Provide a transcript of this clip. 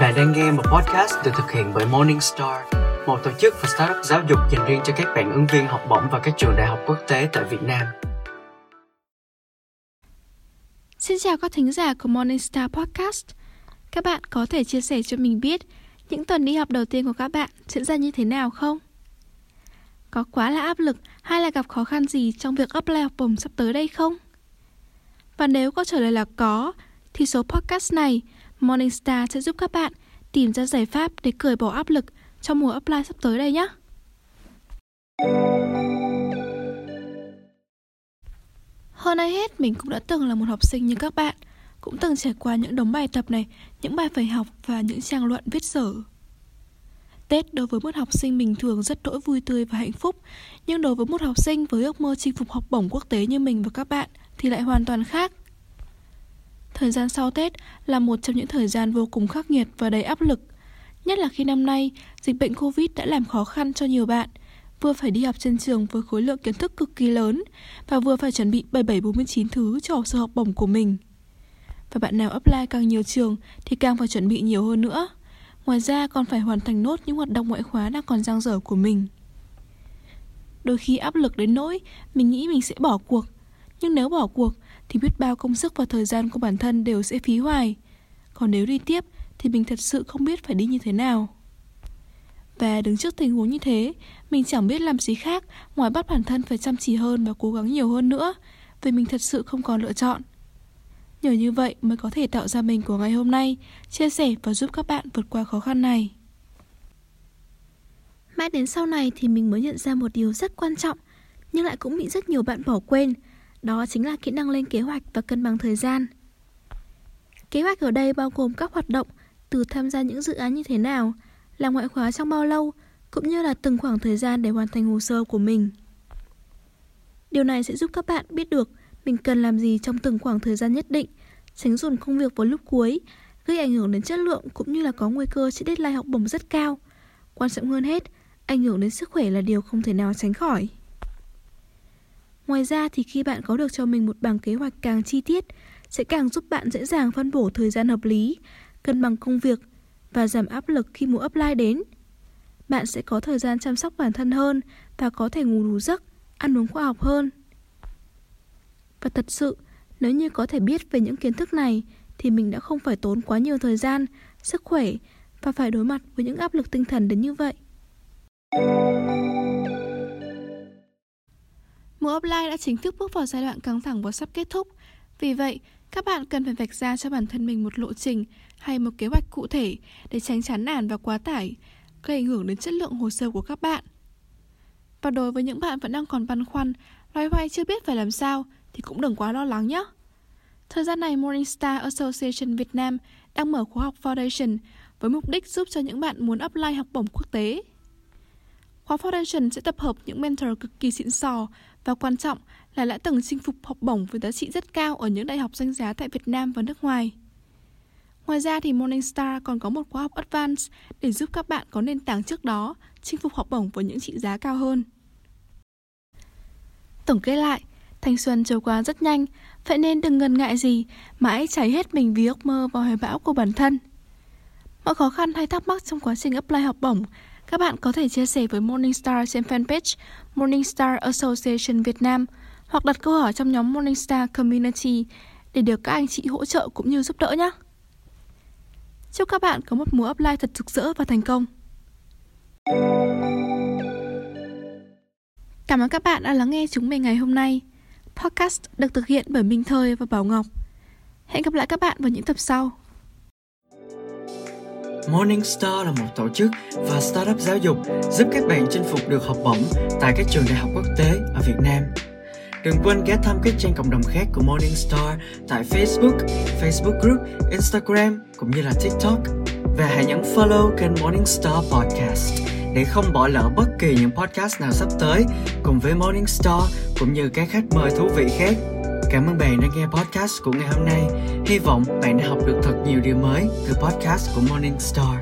Bạn đang nghe một podcast được thực hiện bởi Morningstar, một tổ chức và startup giáo dục dành riêng cho các bạn ứng viên học bổng và các trường đại học quốc tế tại Việt Nam. Xin chào các thính giả của Morningstar Podcast. Các bạn có thể chia sẻ cho mình biết những tuần đi học đầu tiên của các bạn diễn ra như thế nào không? Có quá là áp lực hay là gặp khó khăn gì trong việc apply học bổng sắp tới đây không? Và nếu có trả lời là có, thì số podcast này Morningstar sẽ giúp các bạn tìm ra giải pháp để cởi bỏ áp lực trong mùa apply sắp tới đây nhé. Hơn ai hết, mình cũng đã từng là một học sinh như các bạn, cũng từng trải qua những đống bài tập này, những bài phải học và những trang luận viết sở. Tết đối với một học sinh bình thường rất đỗi vui tươi và hạnh phúc, nhưng đối với một học sinh với ước mơ chinh phục học bổng quốc tế như mình và các bạn thì lại hoàn toàn khác. Thời gian sau Tết là một trong những thời gian vô cùng khắc nghiệt và đầy áp lực. Nhất là khi năm nay, dịch bệnh Covid đã làm khó khăn cho nhiều bạn, vừa phải đi học trên trường với khối lượng kiến thức cực kỳ lớn và vừa phải chuẩn bị 7749 thứ cho sự học bổng của mình. Và bạn nào apply càng nhiều trường thì càng phải chuẩn bị nhiều hơn nữa. Ngoài ra còn phải hoàn thành nốt những hoạt động ngoại khóa đang còn dang dở của mình. Đôi khi áp lực đến nỗi mình nghĩ mình sẽ bỏ cuộc. Nhưng nếu bỏ cuộc thì biết bao công sức và thời gian của bản thân đều sẽ phí hoài. Còn nếu đi tiếp thì mình thật sự không biết phải đi như thế nào. Và đứng trước tình huống như thế, mình chẳng biết làm gì khác ngoài bắt bản thân phải chăm chỉ hơn và cố gắng nhiều hơn nữa, vì mình thật sự không còn lựa chọn. Nhờ như vậy mới có thể tạo ra mình của ngày hôm nay, chia sẻ và giúp các bạn vượt qua khó khăn này. Mãi đến sau này thì mình mới nhận ra một điều rất quan trọng, nhưng lại cũng bị rất nhiều bạn bỏ quên, đó chính là kỹ năng lên kế hoạch và cân bằng thời gian. Kế hoạch ở đây bao gồm các hoạt động từ tham gia những dự án như thế nào, làm ngoại khóa trong bao lâu, cũng như là từng khoảng thời gian để hoàn thành hồ sơ của mình. Điều này sẽ giúp các bạn biết được mình cần làm gì trong từng khoảng thời gian nhất định, tránh dồn công việc vào lúc cuối, gây ảnh hưởng đến chất lượng cũng như là có nguy cơ sẽ deadline học bổng rất cao. Quan trọng hơn hết, ảnh hưởng đến sức khỏe là điều không thể nào tránh khỏi. Ngoài ra thì khi bạn có được cho mình một bảng kế hoạch càng chi tiết sẽ càng giúp bạn dễ dàng phân bổ thời gian hợp lý, cân bằng công việc và giảm áp lực khi mùa upline đến. Bạn sẽ có thời gian chăm sóc bản thân hơn và có thể ngủ đủ giấc, ăn uống khoa học hơn. Và thật sự, nếu như có thể biết về những kiến thức này thì mình đã không phải tốn quá nhiều thời gian, sức khỏe và phải đối mặt với những áp lực tinh thần đến như vậy. Mùa offline đã chính thức bước vào giai đoạn căng thẳng và sắp kết thúc. Vì vậy, các bạn cần phải vạch ra cho bản thân mình một lộ trình hay một kế hoạch cụ thể để tránh chán nản và quá tải, gây ảnh hưởng đến chất lượng hồ sơ của các bạn. Và đối với những bạn vẫn đang còn băn khoăn, loay hoay chưa biết phải làm sao thì cũng đừng quá lo lắng nhé. Thời gian này Morningstar Association Việt Nam đang mở khóa học Foundation với mục đích giúp cho những bạn muốn apply học bổng quốc tế. Khóa Foundation sẽ tập hợp những mentor cực kỳ xịn sò và quan trọng là đã từng chinh phục học bổng với giá trị rất cao ở những đại học danh giá tại Việt Nam và nước ngoài. Ngoài ra thì Morningstar còn có một khóa học Advance để giúp các bạn có nền tảng trước đó chinh phục học bổng với những trị giá cao hơn. Tổng kết lại, thanh xuân trôi qua rất nhanh, vậy nên đừng ngần ngại gì mà hãy cháy hết mình vì ước mơ và hoài bão của bản thân. Mọi khó khăn hay thắc mắc trong quá trình apply học bổng các bạn có thể chia sẻ với Morningstar trên fanpage Morningstar Association Việt Nam hoặc đặt câu hỏi trong nhóm Morningstar Community để được các anh chị hỗ trợ cũng như giúp đỡ nhé. Chúc các bạn có một mùa upline thật rực rỡ và thành công. Cảm ơn các bạn đã lắng nghe chúng mình ngày hôm nay. Podcast được thực hiện bởi Minh Thời và Bảo Ngọc. Hẹn gặp lại các bạn vào những tập sau. Morningstar là một tổ chức và startup giáo dục giúp các bạn chinh phục được học bổng tại các trường đại học quốc tế ở Việt Nam. Đừng quên ghé thăm các trang cộng đồng khác của Morningstar tại Facebook, Facebook Group, Instagram cũng như là TikTok. Và hãy nhấn follow kênh Morningstar Podcast để không bỏ lỡ bất kỳ những podcast nào sắp tới cùng với Morningstar cũng như các khách mời thú vị khác Cảm ơn bạn đã nghe podcast của ngày hôm nay. Hy vọng bạn đã học được thật nhiều điều mới từ podcast của Morning Star.